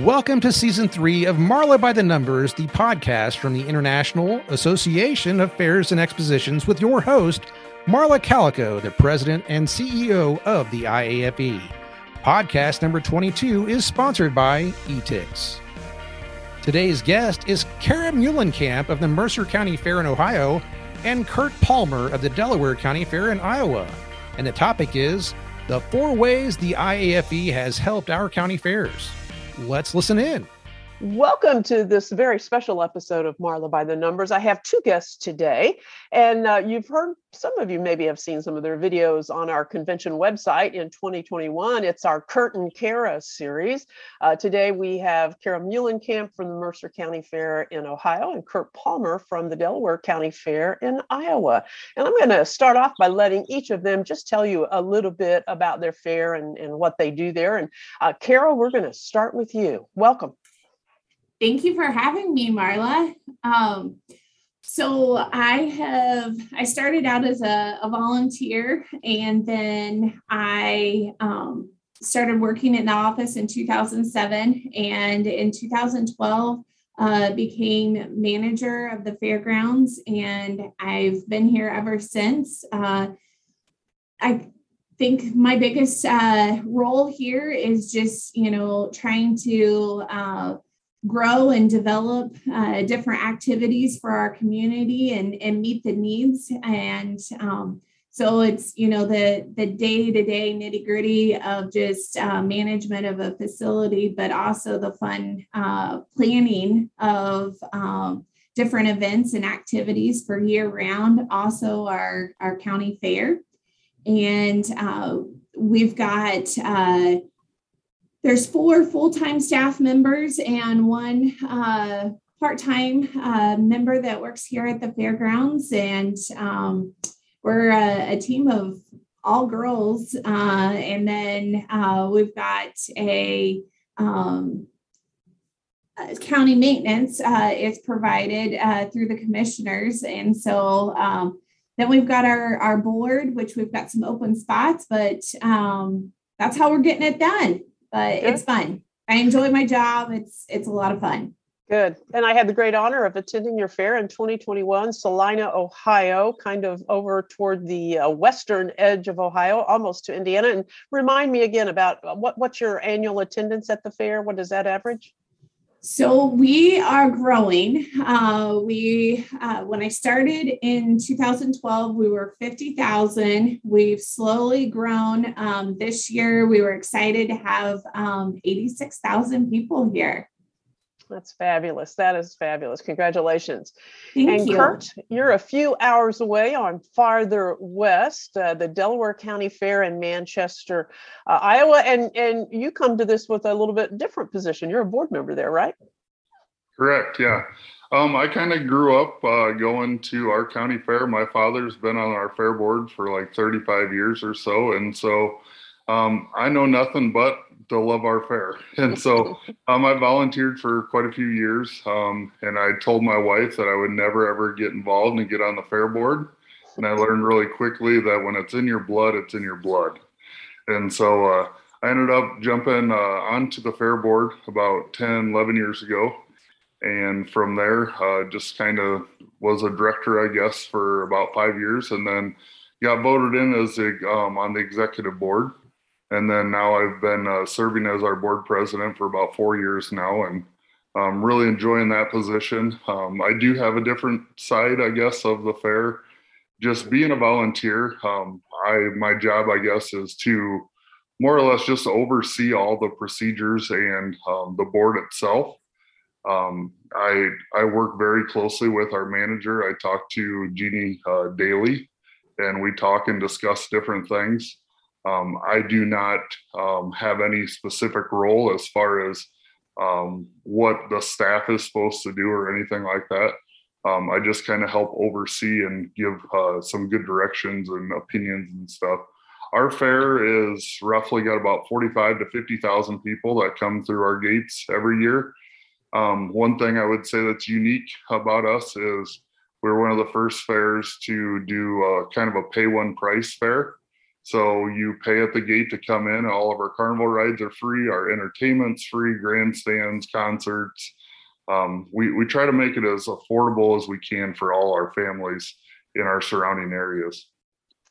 Welcome to season three of Marla by the Numbers, the podcast from the International Association of Fairs and Expositions, with your host, Marla Calico, the president and CEO of the IAFE. Podcast number 22 is sponsored by ETIX. Today's guest is Kara Muhlenkamp of the Mercer County Fair in Ohio and Kurt Palmer of the Delaware County Fair in Iowa. And the topic is the four ways the IAFE has helped our county fairs. Let's listen in. Welcome to this very special episode of Marla by the Numbers. I have two guests today, and uh, you've heard some of you maybe have seen some of their videos on our convention website in 2021. It's our Kurt and Kara series. Uh, today we have Kara Muhlenkamp from the Mercer County Fair in Ohio and Kurt Palmer from the Delaware County Fair in Iowa. And I'm going to start off by letting each of them just tell you a little bit about their fair and, and what they do there. And uh, Kara, we're going to start with you. Welcome. Thank you for having me, Marla. Um, so I have I started out as a, a volunteer, and then I um, started working in the office in 2007, and in 2012 uh, became manager of the fairgrounds, and I've been here ever since. Uh, I think my biggest uh, role here is just you know trying to uh, grow and develop uh, different activities for our community and, and meet the needs. And um, so it's, you know, the, the day-to-day nitty-gritty of just uh, management of a facility, but also the fun uh, planning of um, different events and activities for year round. Also our, our county fair. And uh, we've got uh, there's four full-time staff members and one uh, part-time uh, member that works here at the fairgrounds. And um, we're a, a, team of all girls uh, and then uh, we've got a um, county maintenance uh, is provided uh, through the commissioners. And so um, then we've got our, our board which we've got some open spots but um, that's how we're getting it done but Good. it's fun. I enjoy my job. It's it's a lot of fun. Good. And I had the great honor of attending your fair in 2021, Celina, Ohio, kind of over toward the uh, western edge of Ohio, almost to Indiana. And remind me again about uh, what, what's your annual attendance at the fair? What does that average? So we are growing. Uh, we uh, when I started in 2012, we were 50,000. We've slowly grown. Um, this year, we were excited to have um, 86,000 people here. That's fabulous. That is fabulous. Congratulations. Thank and you. Kurt, you're a few hours away on farther west, uh, the Delaware County Fair in Manchester, uh, Iowa, and and you come to this with a little bit different position. You're a board member there, right? Correct. Yeah. Um, I kind of grew up uh, going to our county fair. My father's been on our fair board for like 35 years or so, and so um, I know nothing but to love our fair. And so um, I volunteered for quite a few years. Um, and I told my wife that I would never ever get involved and get on the fair board. And I learned really quickly that when it's in your blood, it's in your blood. And so uh, I ended up jumping uh, onto the fair board about 10, 11 years ago. And from there, uh, just kind of was a director, I guess, for about five years. And then got voted in as a, um, on the executive board and then now I've been uh, serving as our board president for about four years now, and I'm really enjoying that position. Um, I do have a different side, I guess, of the fair. Just being a volunteer, um, I my job, I guess, is to more or less just oversee all the procedures and um, the board itself. Um, I I work very closely with our manager. I talk to Jeannie uh, daily, and we talk and discuss different things. Um, I do not um, have any specific role as far as um, what the staff is supposed to do or anything like that. Um, I just kind of help oversee and give uh, some good directions and opinions and stuff. Our fair is roughly got about 45 to 50,000 people that come through our gates every year. Um, one thing I would say that's unique about us is we're one of the first fairs to do uh, kind of a pay one price fair. So you pay at the gate to come in. All of our carnival rides are free. Our entertainment's free, grandstands, concerts. Um, we, we try to make it as affordable as we can for all our families in our surrounding areas.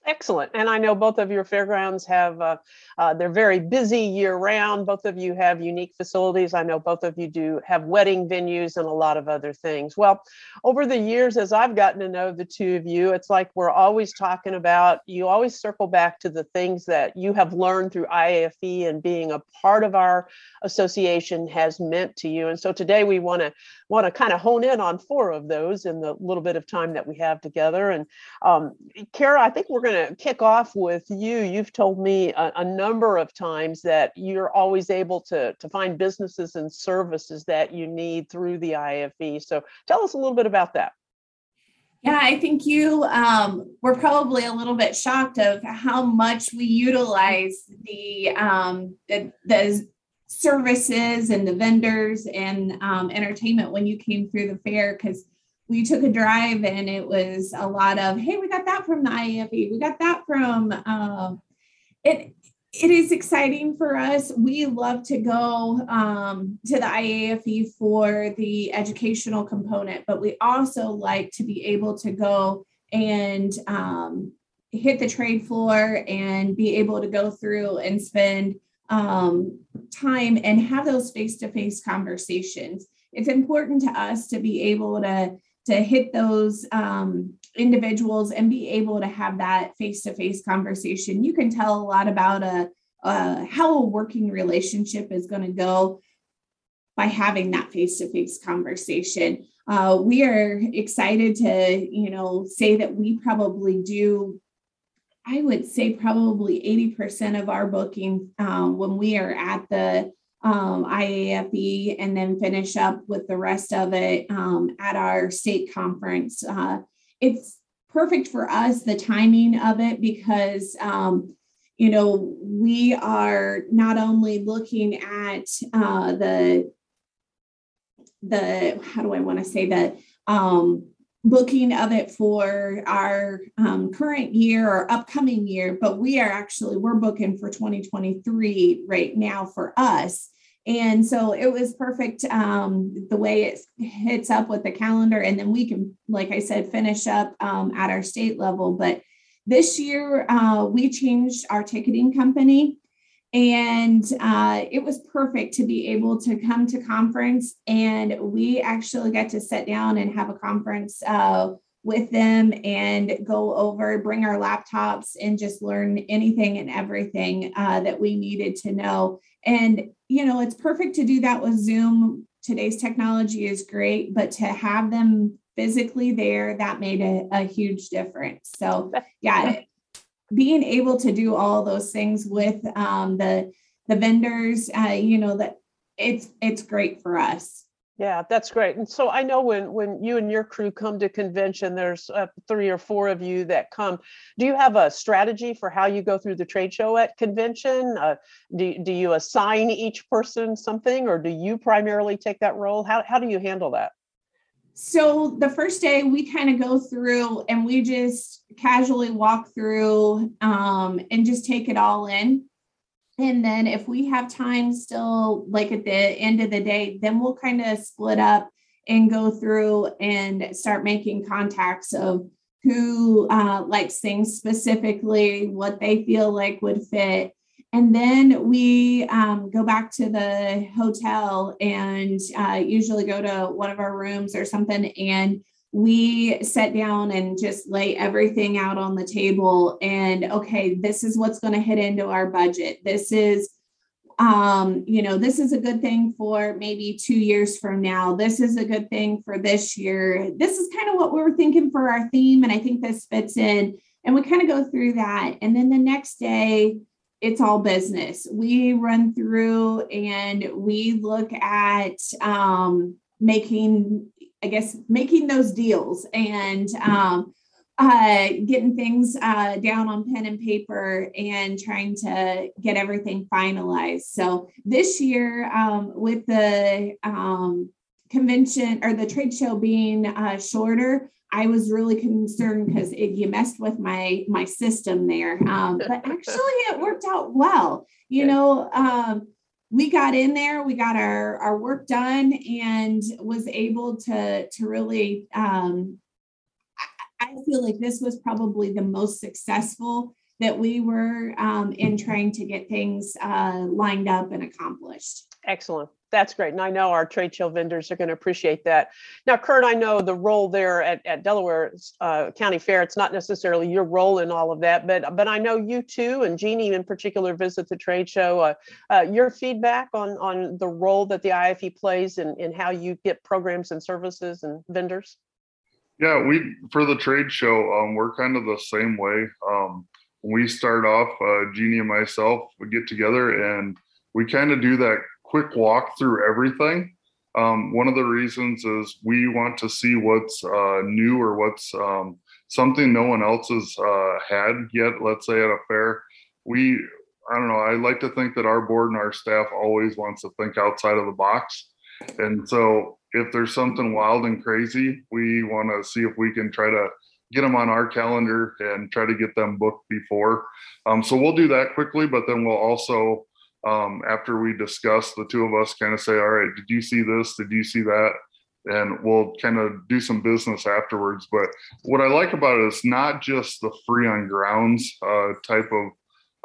Excellent. And I know both of your fairgrounds have, uh, uh, they're very busy year round. Both of you have unique facilities. I know both of you do have wedding venues and a lot of other things. Well, over the years, as I've gotten to know the two of you, it's like we're always talking about, you always circle back to the things that you have learned through IAFE and being a part of our association has meant to you. And so today we want to want to kind of hone in on four of those in the little bit of time that we have together. And um, Kara, I think we're going to kick off with you. You've told me a, a, number of times that you're always able to, to find businesses and services that you need through the IFE. So tell us a little bit about that. Yeah, I think you um, were probably a little bit shocked of how much we utilize the um, the, the services and the vendors and um, entertainment when you came through the fair because we took a drive and it was a lot of hey we got that from the IAFE we got that from um, it it is exciting for us. We love to go um, to the IAFE for the educational component but we also like to be able to go and um, hit the trade floor and be able to go through and spend um, time and have those face-to-face conversations. It's important to us to be able to to hit those um, individuals and be able to have that face-to-face conversation. You can tell a lot about a, a how a working relationship is going to go by having that face-to-face conversation. Uh, we are excited to you know say that we probably do I would say probably 80% of our booking um, when we are at the um, IAFE and then finish up with the rest of it um, at our state conference. Uh, it's perfect for us, the timing of it, because, um, you know, we are not only looking at uh, the, the, how do I want to say that? Um, booking of it for our um, current year or upcoming year, but we are actually we're booking for 2023 right now for us. And so it was perfect um, the way it hits up with the calendar, and then we can, like I said, finish up um, at our state level. But this year uh, we changed our ticketing company. And uh, it was perfect to be able to come to conference. And we actually got to sit down and have a conference uh, with them and go over bring our laptops and just learn anything and everything uh, that we needed to know. And you know it's perfect to do that with zoom today's technology is great but to have them physically there that made a, a huge difference so yeah being able to do all those things with um, the the vendors, uh, you know that it's it's great for us. Yeah, that's great. And so I know when when you and your crew come to convention, there's uh, three or four of you that come. Do you have a strategy for how you go through the trade show at convention? Uh, do do you assign each person something, or do you primarily take that role? How how do you handle that? So the first day we kind of go through and we just casually walk through um, and just take it all in. And then if we have time still, like at the end of the day, then we'll kind of split up and go through and start making contacts of who uh, likes things specifically, what they feel like would fit, and then we um, go back to the hotel and uh, usually go to one of our rooms or something. And we sit down and just lay everything out on the table. And okay, this is what's going to hit into our budget. This is um, you know, this is a good thing for maybe two years from now. This is a good thing for this year. This is kind of what we were thinking for our theme. And I think this fits in. And we kind of go through that. And then the next day, it's all business. We run through and we look at um, making, I guess, making those deals and um, uh, getting things uh, down on pen and paper and trying to get everything finalized. So this year, um, with the um, convention or the trade show being uh, shorter, I was really concerned because you messed with my my system there. Um, but actually, it worked out well. You know, um, we got in there, we got our our work done, and was able to to really. Um, I, feel like this was probably the most successful that we were um, in trying to get things uh, lined up and accomplished. Excellent. That's great. And I know our trade show vendors are going to appreciate that. Now, Kurt, I know the role there at, at Delaware uh, County Fair, it's not necessarily your role in all of that, but but I know you too, and Jeannie in particular visit the trade show. Uh, uh, your feedback on, on the role that the IFE plays and in, in how you get programs and services and vendors? Yeah, we for the trade show, um, we're kind of the same way. Um, we start off, uh, Jeannie and myself, we get together and we kind of do that quick walk through everything. Um, one of the reasons is we want to see what's uh, new or what's um, something no one else has uh, had yet, let's say at a fair. We, I don't know, I like to think that our board and our staff always wants to think outside of the box. And so if there's something wild and crazy, we want to see if we can try to get them on our calendar and try to get them booked before. Um, so we'll do that quickly, but then we'll also um, after we discuss, the two of us kind of say, all right, did you see this? Did you see that? And we'll kind of do some business afterwards. But what I like about it is not just the free on grounds uh, type of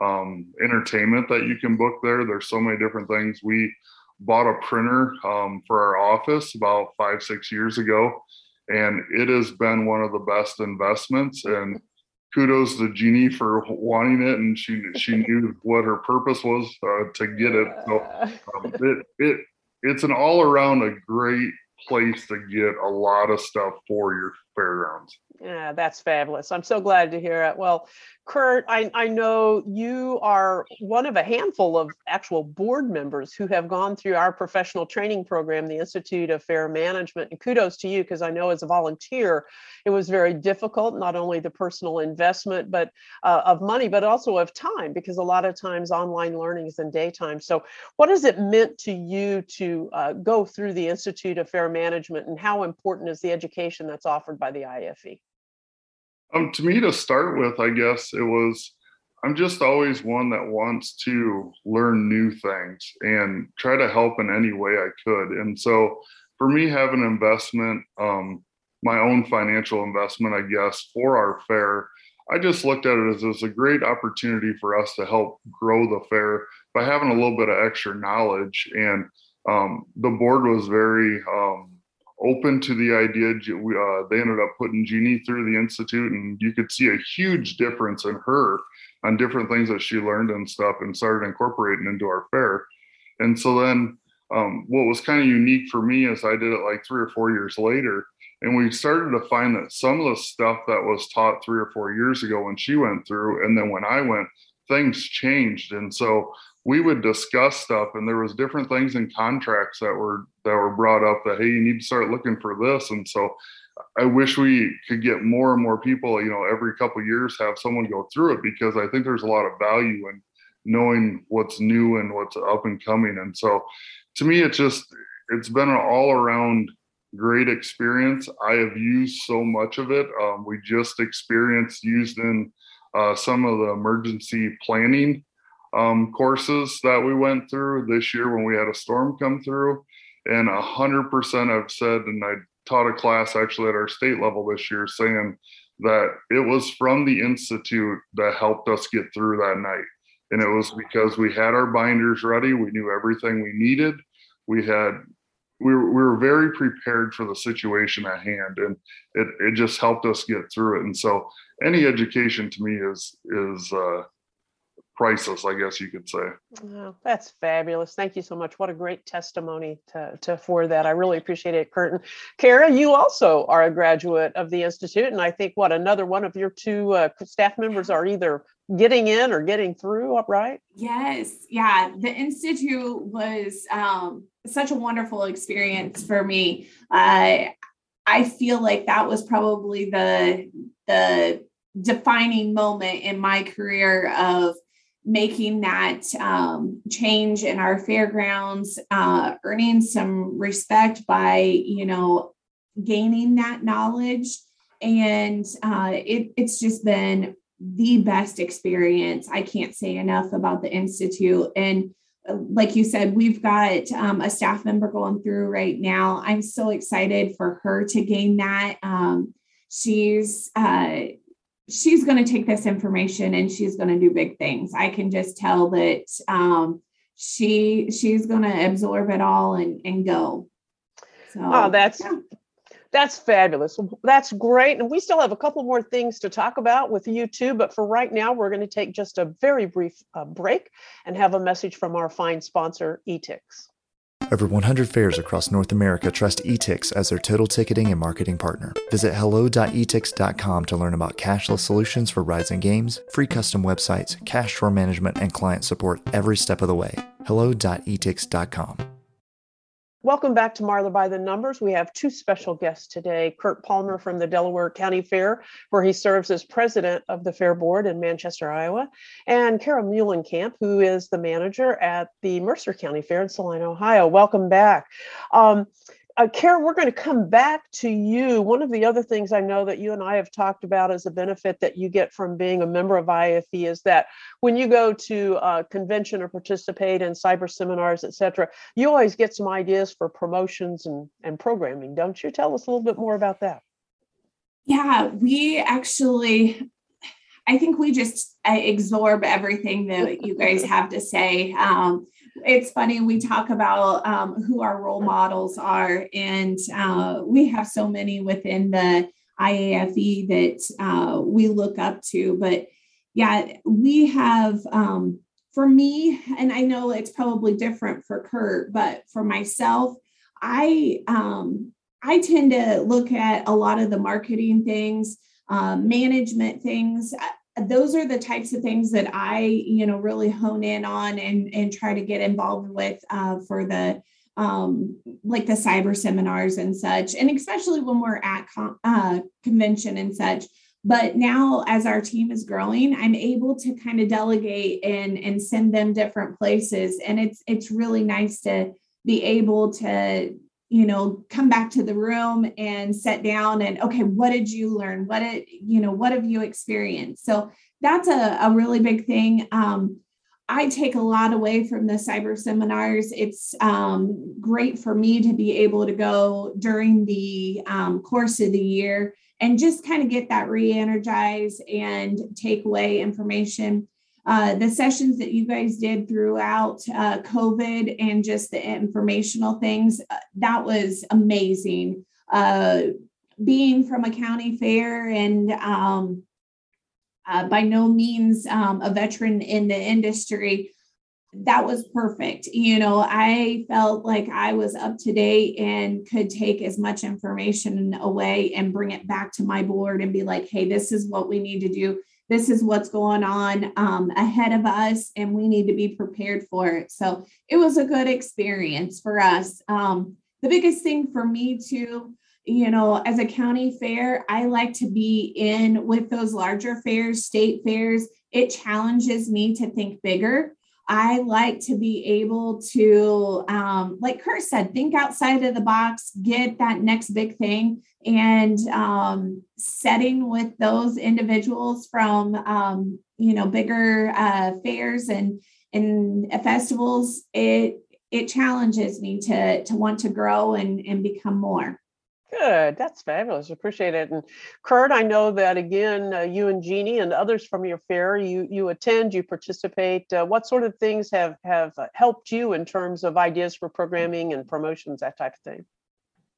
um, entertainment that you can book there. There's so many different things. We bought a printer um, for our office about five, six years ago, and it has been one of the best investments. And kudos to Jeannie for wanting it, and she she knew what her purpose was uh, to get it. So um, it it it's an all around a great place to get a lot of stuff for your Yeah, that's fabulous. I'm so glad to hear it. Well, Kurt, I, I know you are one of a handful of actual board members who have gone through our professional training program, the Institute of Fair Management. And kudos to you, because I know as a volunteer, it was very difficult, not only the personal investment but uh, of money, but also of time, because a lot of times online learning is in daytime. So what has it meant to you to uh, go through the Institute of Fair Management and how important is the education that's offered by the IFE? Um, to me, to start with, I guess it was. I'm just always one that wants to learn new things and try to help in any way I could. And so, for me, having investment, um, my own financial investment, I guess, for our fair, I just looked at it as, as a great opportunity for us to help grow the fair by having a little bit of extra knowledge. And um, the board was very um, open to the idea. Uh, they ended up putting Jeannie through the institute, and you could see a huge difference in her on different things that she learned and stuff, and started incorporating into our fair. And so then, um, what was kind of unique for me is I did it like three or four years later, and we started to find that some of the stuff that was taught three or four years ago when she went through, and then when I went, things changed. And so we would discuss stuff and there was different things in contracts that were that were brought up that hey you need to start looking for this. And so i wish we could get more and more people you know every couple years have someone go through it because i think there's a lot of value in knowing what's new and what's up and coming. And so to me it's just it's been an all around great experience. I have used so much of it. Um, we just experienced used in uh, some of the emergency planning um, courses that we went through this year when we had a storm come through. And a hundred percent I've said, and I taught a class actually at our state level this year saying that it was from the Institute that helped us get through that night. And it was because we had our binders ready. We knew everything we needed. We had we were, we were very prepared for the situation at hand and it, it just helped us get through it and so any education to me is is uh, priceless, I guess you could say. Oh, that's fabulous. Thank you so much. What a great testimony to, to for that. I really appreciate it, Curtin. Kara, you also are a graduate of the Institute. And I think what another one of your two uh, staff members are either getting in or getting through upright. Yes. Yeah. The Institute was um, such a wonderful experience for me. Uh, I feel like that was probably the the defining moment in my career of making that um, change in our fairgrounds, uh, earning some respect by, you know, gaining that knowledge and uh, it, it's just been the best experience. I can't say enough about the Institute. And uh, like you said, we've got um, a staff member going through right now. I'm so excited for her to gain that. Um, she's uh, she's going to take this information and she's going to do big things. I can just tell that um, she she's going to absorb it all and and go. So, oh, that's yeah. That's fabulous. That's great. And we still have a couple more things to talk about with you too. But for right now, we're going to take just a very brief uh, break and have a message from our fine sponsor, eTix. Over 100 fairs across North America trust eTix as their total ticketing and marketing partner. Visit hello.etix.com to learn about cashless solutions for rides and games, free custom websites, cash drawer management, and client support every step of the way. hello.etix.com. Welcome back to Marla by the Numbers. We have two special guests today Kurt Palmer from the Delaware County Fair, where he serves as president of the Fair Board in Manchester, Iowa, and Kara Muhlenkamp, who is the manager at the Mercer County Fair in Celina, Ohio. Welcome back. Um, uh, Karen, we're going to come back to you. One of the other things I know that you and I have talked about as a benefit that you get from being a member of IFE is that when you go to a convention or participate in cyber seminars, et cetera, you always get some ideas for promotions and, and programming, don't you? Tell us a little bit more about that. Yeah, we actually, I think we just absorb everything that you guys have to say. Um, it's funny we talk about um, who our role models are and uh, we have so many within the IAFE that uh, we look up to but yeah we have um, for me and i know it's probably different for kurt but for myself i um, i tend to look at a lot of the marketing things uh, management things those are the types of things that I, you know, really hone in on and and try to get involved with uh, for the um, like the cyber seminars and such, and especially when we're at uh, convention and such. But now, as our team is growing, I'm able to kind of delegate and and send them different places, and it's it's really nice to be able to you know come back to the room and sit down and okay what did you learn? What did you know what have you experienced? So that's a, a really big thing. Um, i take a lot away from the cyber seminars. It's um, great for me to be able to go during the um, course of the year and just kind of get that re-energized and take away information uh, the sessions that you guys did throughout uh, COVID and just the informational things, uh, that was amazing. Uh, being from a county fair and um, uh, by no means um, a veteran in the industry, that was perfect. You know, I felt like I was up to date and could take as much information away and bring it back to my board and be like, hey, this is what we need to do this is what's going on um, ahead of us and we need to be prepared for it. So it was a good experience for us. Um, the biggest thing for me too you know as a county fair i like to be in with those larger fairs state fairs. It challenges me to think bigger I like to be able to, um, like Kurt said, think outside of the box, get that next big thing, and um, setting with those individuals from, um, you know, bigger uh, fairs and and festivals. It it challenges me to to want to grow and and become more. Good. That's fabulous. Appreciate it. And Kurt, I know that again, uh, you and Jeannie and others from your fair, you you attend, you participate. Uh, what sort of things have have uh, helped you in terms of ideas for programming and promotions, that type of thing?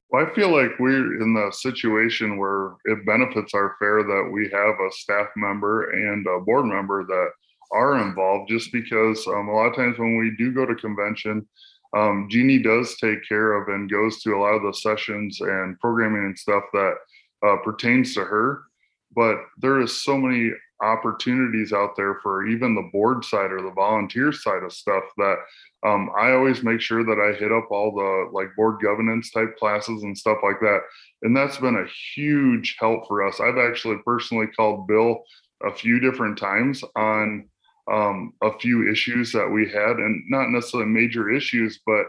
Well, I feel like we're in the situation where it benefits our fair that we have a staff member and a board member that are involved. Just because um, a lot of times when we do go to convention um, Jeannie does take care of and goes to a lot of the sessions and programming and stuff that uh, pertains to her. But there is so many opportunities out there for even the board side or the volunteer side of stuff that um, I always make sure that I hit up all the like board governance type classes and stuff like that. And that's been a huge help for us. I've actually personally called Bill a few different times on um, a few issues that we had, and not necessarily major issues, but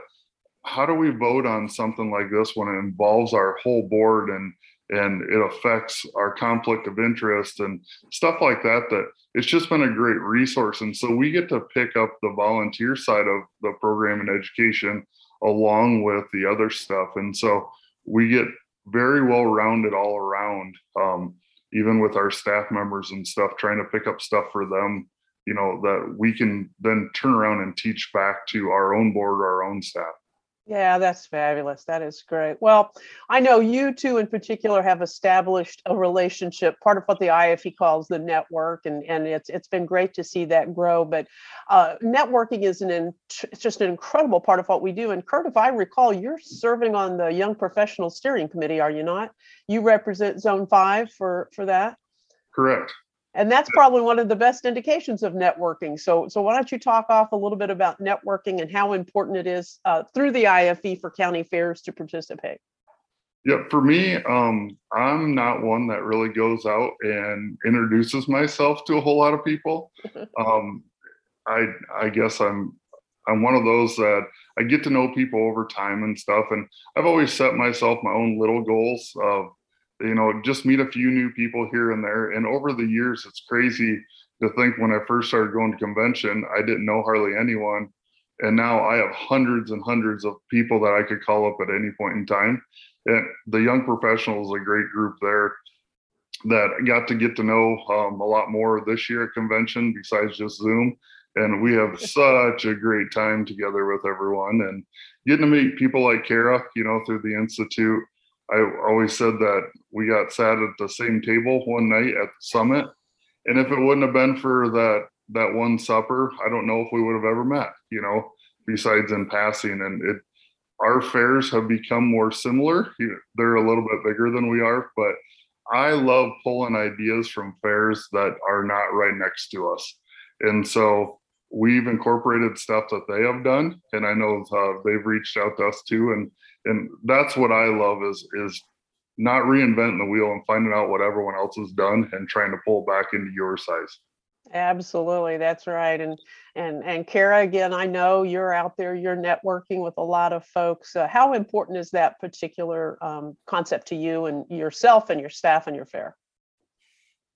how do we vote on something like this when it involves our whole board and and it affects our conflict of interest and stuff like that that it's just been a great resource. And so we get to pick up the volunteer side of the program and education along with the other stuff. And so we get very well rounded all around um, even with our staff members and stuff trying to pick up stuff for them you know that we can then turn around and teach back to our own board our own staff yeah, that's fabulous. That is great. Well, I know you two in particular have established a relationship, part of what the IFE calls the network, and, and it's it's been great to see that grow. But uh, networking is an in, it's just an incredible part of what we do. And Kurt, if I recall, you're serving on the Young Professional Steering Committee, are you not? You represent Zone Five for for that. Correct and that's probably one of the best indications of networking. So so why don't you talk off a little bit about networking and how important it is uh, through the ife for county fairs to participate? Yeah for me um, i'm not one that really goes out and introduces myself to a whole lot of people. Um, i i guess i'm i'm one of those that i get to know people over time and stuff and i've always set myself my own little goals of you know, just meet a few new people here and there. And over the years, it's crazy to think when I first started going to convention, I didn't know hardly anyone. And now I have hundreds and hundreds of people that I could call up at any point in time. And the young professionals, a great group there that got to get to know um, a lot more this year at convention besides just Zoom. And we have such a great time together with everyone and getting to meet people like Kara, you know, through the Institute I always said that we got sat at the same table one night at the summit. And if it wouldn't have been for that that one supper, I don't know if we would have ever met, you know, besides in passing. And it our fairs have become more similar. They're a little bit bigger than we are, but I love pulling ideas from fairs that are not right next to us. And so we've incorporated stuff that they have done, and I know uh, they've reached out to us too. And and that's what I love is is not reinventing the wheel and finding out what everyone else has done and trying to pull back into your size. Absolutely, that's right. And and and Kara, again, I know you're out there, you're networking with a lot of folks. Uh, how important is that particular um, concept to you and yourself and your staff and your fair?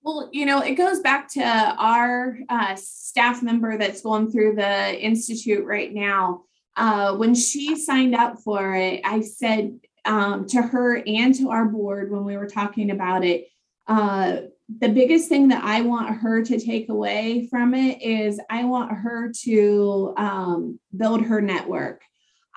Well, you know, it goes back to our uh, staff member that's going through the institute right now uh, when she signed up for it, I said um, to her and to our board when we were talking about it, uh, the biggest thing that I want her to take away from it is I want her to um, build her network.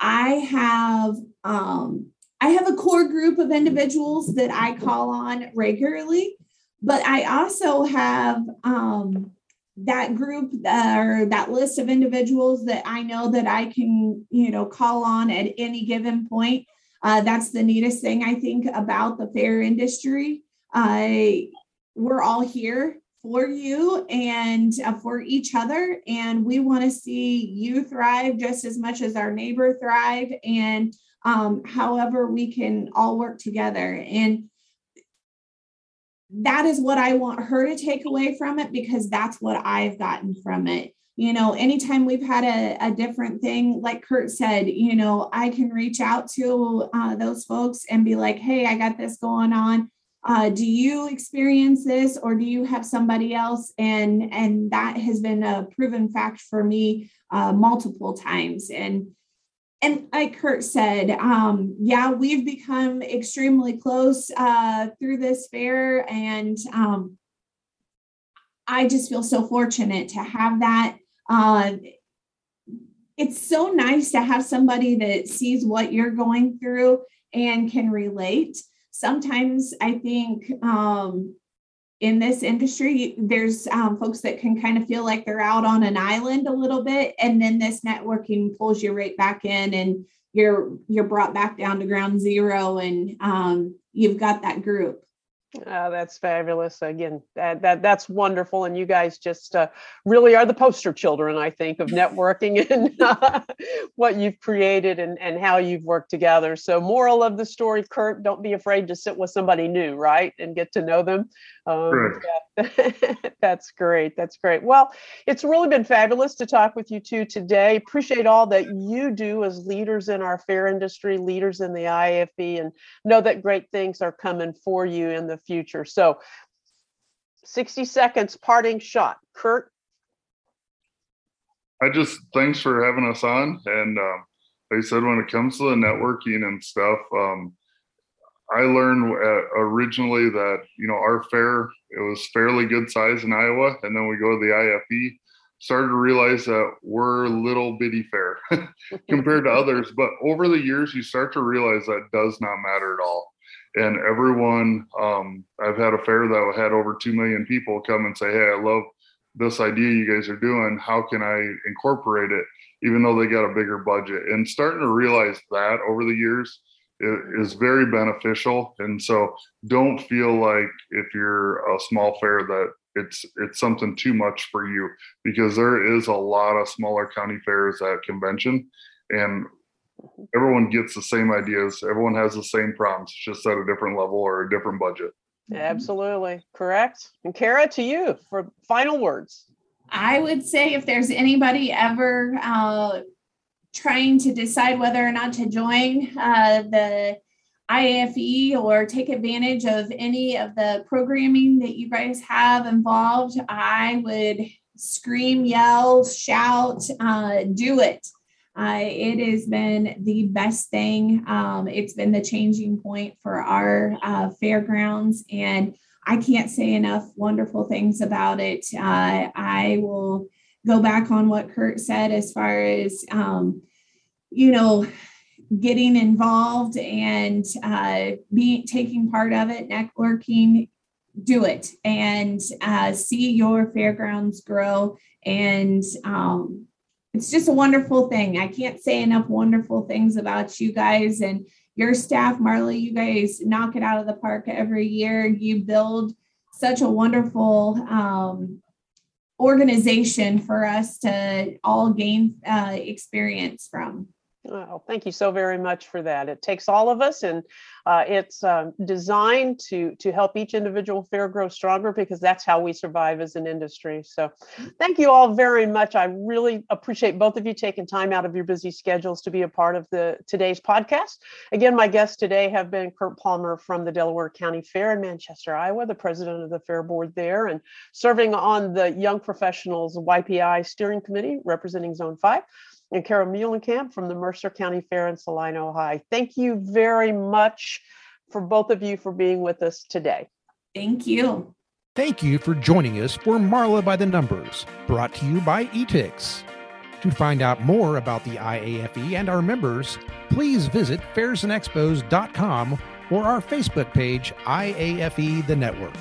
I have um, I have a core group of individuals that I call on regularly, but I also have um, that group uh, or that list of individuals that I know that I can, you know, call on at any given point. Uh, that's the neatest thing I think about the fair industry. We're all here for you and uh, for each other, and we want to see you thrive just as much as our neighbor thrive. And um, however, we can all work together. And that is what I want her to take away from it because that's what I've gotten from it. You know, anytime we've had a, a different thing, like Kurt said, you know, I can reach out to uh, those folks and be like, hey, I got this going on. Uh, do you experience this or do you have somebody else? And and that has been a proven fact for me uh, multiple times. And and like Kurt said, um, yeah, we've become extremely close uh, through this fair, and um, I just feel so fortunate to have that. Uh, it's so nice to have somebody that sees what you're going through and can relate. Sometimes I think um, in this industry, there's um, folks that can kind of feel like they're out on an island a little bit, and then this networking pulls you right back in, and you're you're brought back down to ground zero, and um, you've got that group. Oh, that's fabulous. Again, that, that that's wonderful. And you guys just uh, really are the poster children, I think, of networking and uh, what you've created and, and how you've worked together. So, moral of the story, Kurt, don't be afraid to sit with somebody new, right? And get to know them. Um, yeah, that's great. That's great. Well, it's really been fabulous to talk with you two today. Appreciate all that you do as leaders in our fair industry, leaders in the IFE, and know that great things are coming for you in the future. So 60 seconds parting shot. Kurt? I just, thanks for having us on. And um, like I said, when it comes to the networking and stuff, um, I learned uh, originally that, you know, our fair, it was fairly good size in Iowa. And then we go to the IFE, started to realize that we're little bitty fair compared to others. But over the years, you start to realize that does not matter at all and everyone um, i've had a fair that had over 2 million people come and say hey i love this idea you guys are doing. How can i incorporate it? Even though they got a bigger budget and starting to realize that over the years is very beneficial. And so don't feel like if you're a small fair that it's it's something too much for you because there is a lot of smaller county fairs at convention. And everyone gets the same ideas. Everyone has the same problems, just at a different level or a different budget. Absolutely correct. And Kara, to you for final words. I would say if there's anybody ever uh, trying to decide whether or not to join uh, the IFE or take advantage of any of the programming that you guys have involved, I would scream, yell, shout, uh, do it. Uh, it has been the best thing. Um, it's been the changing point for our uh, fairgrounds, and I can't say enough wonderful things about it. Uh, I will go back on what Kurt said as far as, um, you know, getting involved and uh, being taking part of it, networking. Do it and uh, see your fairgrounds grow and um, it's just a wonderful thing. I can't say enough wonderful things about you guys and your staff, Marley. You guys knock it out of the park every year. You build such a wonderful um, organization for us to all gain uh, experience from. Oh, thank you so very much for that. It takes all of us, and uh, it's um, designed to to help each individual fair grow stronger because that's how we survive as an industry. So, thank you all very much. I really appreciate both of you taking time out of your busy schedules to be a part of the today's podcast. Again, my guests today have been Kurt Palmer from the Delaware County Fair in Manchester, Iowa, the president of the Fair Board there, and serving on the Young Professionals YPI Steering Committee representing Zone Five and Carol Muhlenkamp from the Mercer County Fair in Celina Ohio. Thank you very much for both of you for being with us today. Thank you. Thank you for joining us for Marla by the Numbers, brought to you by ETIX. To find out more about the IAFE and our members, please visit fairsandexpos.com or our Facebook page, IAFE The Network.